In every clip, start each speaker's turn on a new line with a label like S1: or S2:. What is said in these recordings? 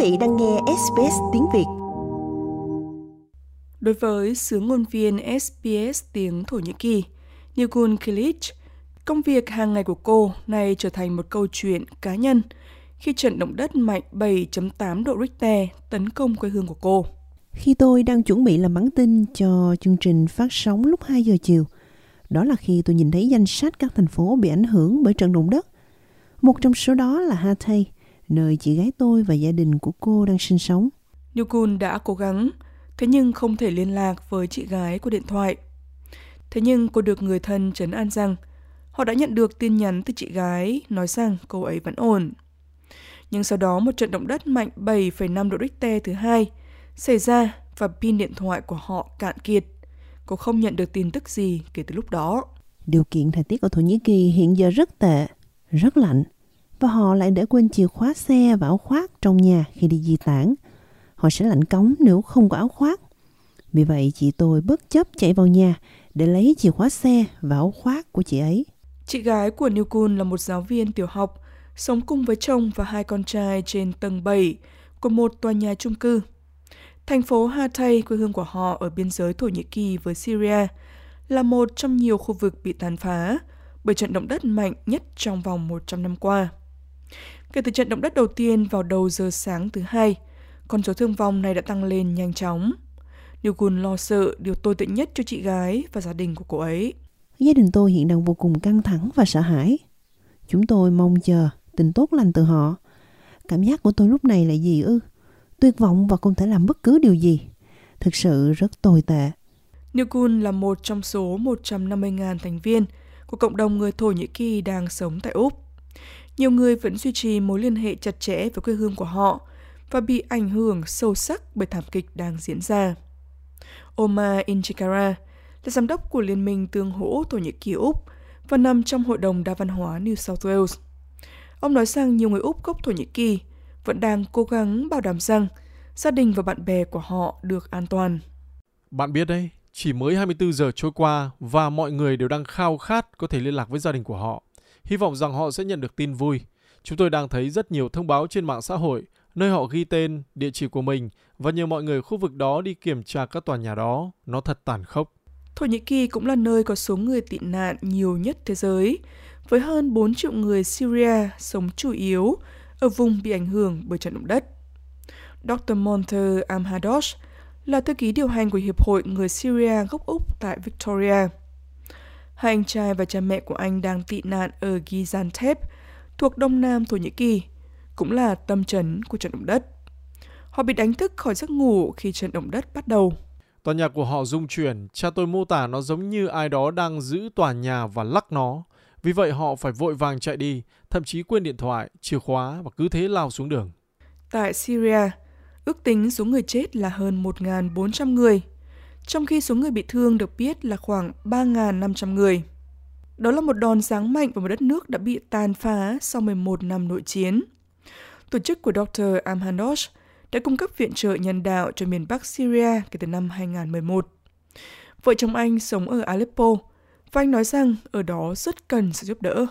S1: vị đang nghe SBS tiếng Việt.
S2: Đối với sứ ngôn viên SBS tiếng Thổ Nhĩ Kỳ, Nilgun Kilic, công việc hàng ngày của cô này trở thành một câu chuyện cá nhân khi trận động đất mạnh 7.8 độ Richter tấn công quê hương của cô.
S3: Khi tôi đang chuẩn bị làm bản tin cho chương trình phát sóng lúc 2 giờ chiều, đó là khi tôi nhìn thấy danh sách các thành phố bị ảnh hưởng bởi trận động đất. Một trong số đó là Hatay, nơi chị gái tôi và gia đình của cô đang sinh sống.
S2: Nukun đã cố gắng, thế nhưng không thể liên lạc với chị gái qua điện thoại. Thế nhưng cô được người thân trấn an rằng họ đã nhận được tin nhắn từ chị gái nói rằng cô ấy vẫn ổn. Nhưng sau đó một trận động đất mạnh 7,5 độ Richter thứ hai xảy ra và pin điện thoại của họ cạn kiệt. Cô không nhận được tin tức gì kể từ lúc đó.
S3: Điều kiện thời tiết ở Thổ Nhĩ Kỳ hiện giờ rất tệ, rất lạnh và họ lại để quên chìa khóa xe và áo khoác trong nhà khi đi di tản. Họ sẽ lạnh cống nếu không có áo khoác. Vì vậy chị tôi bất chấp chạy vào nhà để lấy chìa khóa xe và áo khoác của chị ấy.
S2: Chị gái của Newcun là một giáo viên tiểu học, sống cùng với chồng và hai con trai trên tầng 7 của một tòa nhà chung cư. Thành phố Hatay, quê hương của họ ở biên giới Thổ Nhĩ Kỳ với Syria, là một trong nhiều khu vực bị tàn phá bởi trận động đất mạnh nhất trong vòng 100 năm qua. Kể từ trận động đất đầu tiên vào đầu giờ sáng thứ hai, con số thương vong này đã tăng lên nhanh chóng. Điều Gun lo sợ điều tồi tệ nhất cho chị gái và gia đình của cô ấy.
S3: Gia đình tôi hiện đang vô cùng căng thẳng và sợ hãi. Chúng tôi mong chờ tình tốt lành từ họ. Cảm giác của tôi lúc này là gì ư? Tuyệt vọng và không thể làm bất cứ điều gì. Thực sự rất tồi tệ.
S2: Nukun là một trong số 150.000 thành viên của cộng đồng người Thổ Nhĩ Kỳ đang sống tại Úc nhiều người vẫn duy trì mối liên hệ chặt chẽ với quê hương của họ và bị ảnh hưởng sâu sắc bởi thảm kịch đang diễn ra. Omar Inchikara là giám đốc của Liên minh Tương hỗ Thổ Nhĩ Kỳ Úc và nằm trong Hội đồng Đa văn hóa New South Wales. Ông nói rằng nhiều người Úc gốc Thổ Nhĩ Kỳ vẫn đang cố gắng bảo đảm rằng gia đình và bạn bè của họ được an toàn.
S4: Bạn biết đấy, chỉ mới 24 giờ trôi qua và mọi người đều đang khao khát có thể liên lạc với gia đình của họ. Hy vọng rằng họ sẽ nhận được tin vui. Chúng tôi đang thấy rất nhiều thông báo trên mạng xã hội nơi họ ghi tên, địa chỉ của mình và nhờ mọi người khu vực đó đi kiểm tra các tòa nhà đó. Nó thật tàn khốc.
S2: Thổ Nhĩ Kỳ cũng là nơi có số người tị nạn nhiều nhất thế giới, với hơn 4 triệu người Syria sống chủ yếu ở vùng bị ảnh hưởng bởi trận động đất. Dr. Monter Amhadosh là thư ký điều hành của Hiệp hội người Syria gốc Úc tại Victoria. Hai anh trai và cha mẹ của anh đang tị nạn ở Gaziantep, thuộc đông nam Thổ Nhĩ Kỳ, cũng là tâm trấn của trận động đất. Họ bị đánh thức khỏi giấc ngủ khi trận động đất bắt đầu.
S4: Tòa nhà của họ rung chuyển, cha tôi mô tả nó giống như ai đó đang giữ tòa nhà và lắc nó. Vì vậy họ phải vội vàng chạy đi, thậm chí quên điện thoại, chìa khóa và cứ thế lao xuống đường.
S2: Tại Syria, ước tính số người chết là hơn 1.400 người, trong khi số người bị thương được biết là khoảng 3.500 người. Đó là một đòn giáng mạnh vào một đất nước đã bị tàn phá sau 11 năm nội chiến. Tổ chức của Dr. Amhanosh đã cung cấp viện trợ nhân đạo cho miền Bắc Syria kể từ năm 2011. Vợ chồng anh sống ở Aleppo và anh nói rằng ở đó rất cần sự giúp đỡ.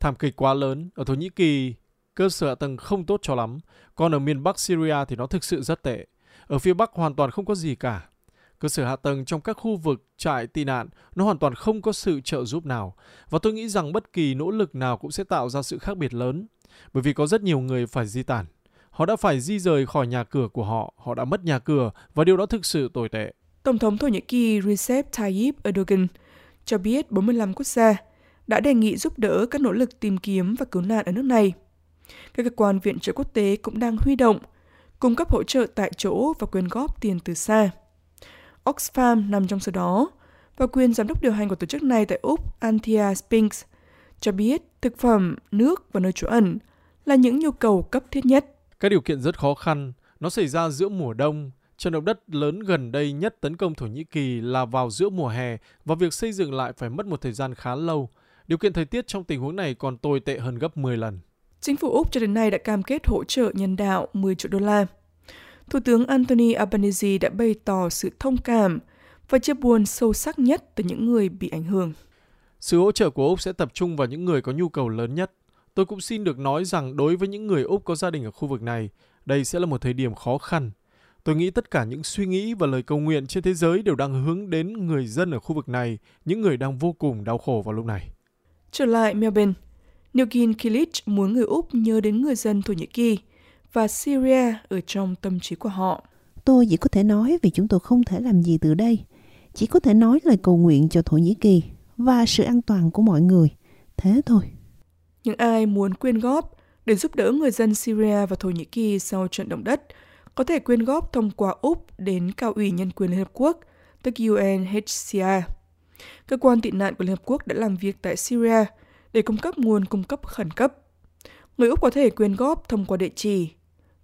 S4: Thảm kịch quá lớn, ở Thổ Nhĩ Kỳ cơ sở hạ tầng không tốt cho lắm, còn ở miền Bắc Syria thì nó thực sự rất tệ. Ở phía Bắc hoàn toàn không có gì cả. Cơ sở hạ tầng trong các khu vực trại tị nạn nó hoàn toàn không có sự trợ giúp nào và tôi nghĩ rằng bất kỳ nỗ lực nào cũng sẽ tạo ra sự khác biệt lớn bởi vì có rất nhiều người phải di tản. Họ đã phải di rời khỏi nhà cửa của họ, họ đã mất nhà cửa và điều đó thực sự tồi tệ.
S2: Tổng thống Thổ Nhĩ Kỳ Recep Tayyip Erdogan cho biết 45 quốc gia đã đề nghị giúp đỡ các nỗ lực tìm kiếm và cứu nạn ở nước này. Các cơ quan viện trợ quốc tế cũng đang huy động, cung cấp hỗ trợ tại chỗ và quyên góp tiền từ xa. Oxfam nằm trong số đó, và quyền giám đốc điều hành của tổ chức này tại Úc, Anthea Spinks, cho biết thực phẩm, nước và nơi trú ẩn là những nhu cầu cấp thiết nhất.
S4: Các điều kiện rất khó khăn, nó xảy ra giữa mùa đông. Trận động đất lớn gần đây nhất tấn công Thổ Nhĩ Kỳ là vào giữa mùa hè và việc xây dựng lại phải mất một thời gian khá lâu. Điều kiện thời tiết trong tình huống này còn tồi tệ hơn gấp 10 lần.
S2: Chính phủ Úc cho đến nay đã cam kết hỗ trợ nhân đạo 10 triệu đô la. Thủ tướng Anthony Albanese đã bày tỏ sự thông cảm và chia buồn sâu sắc nhất từ những người bị ảnh hưởng.
S4: Sự hỗ trợ của Úc sẽ tập trung vào những người có nhu cầu lớn nhất. Tôi cũng xin được nói rằng đối với những người Úc có gia đình ở khu vực này, Đây sẽ là một thời điểm khó khăn. Tôi nghĩ tất cả những suy nghĩ và lời cầu nguyện trên thế giới đều đang hướng đến người dân ở khu vực này, những người đang vô cùng đau khổ vào lúc này.
S2: Trở lại Melbourne, Nugin Kilic muốn người Úc nhớ đến người dân Thổ Nhĩ Kỳ và Syria ở trong tâm trí của họ.
S3: Tôi chỉ có thể nói vì chúng tôi không thể làm gì từ đây. Chỉ có thể nói lời cầu nguyện cho Thổ Nhĩ Kỳ và sự an toàn của mọi người. Thế thôi.
S2: Những ai muốn quyên góp để giúp đỡ người dân Syria và Thổ Nhĩ Kỳ sau trận động đất có thể quyên góp thông qua Úc đến Cao ủy Nhân quyền Liên Hợp Quốc, tức UNHCR. Cơ quan tị nạn của Liên Hợp Quốc đã làm việc tại Syria để cung cấp nguồn cung cấp khẩn cấp. Người Úc có thể quyên góp thông qua địa chỉ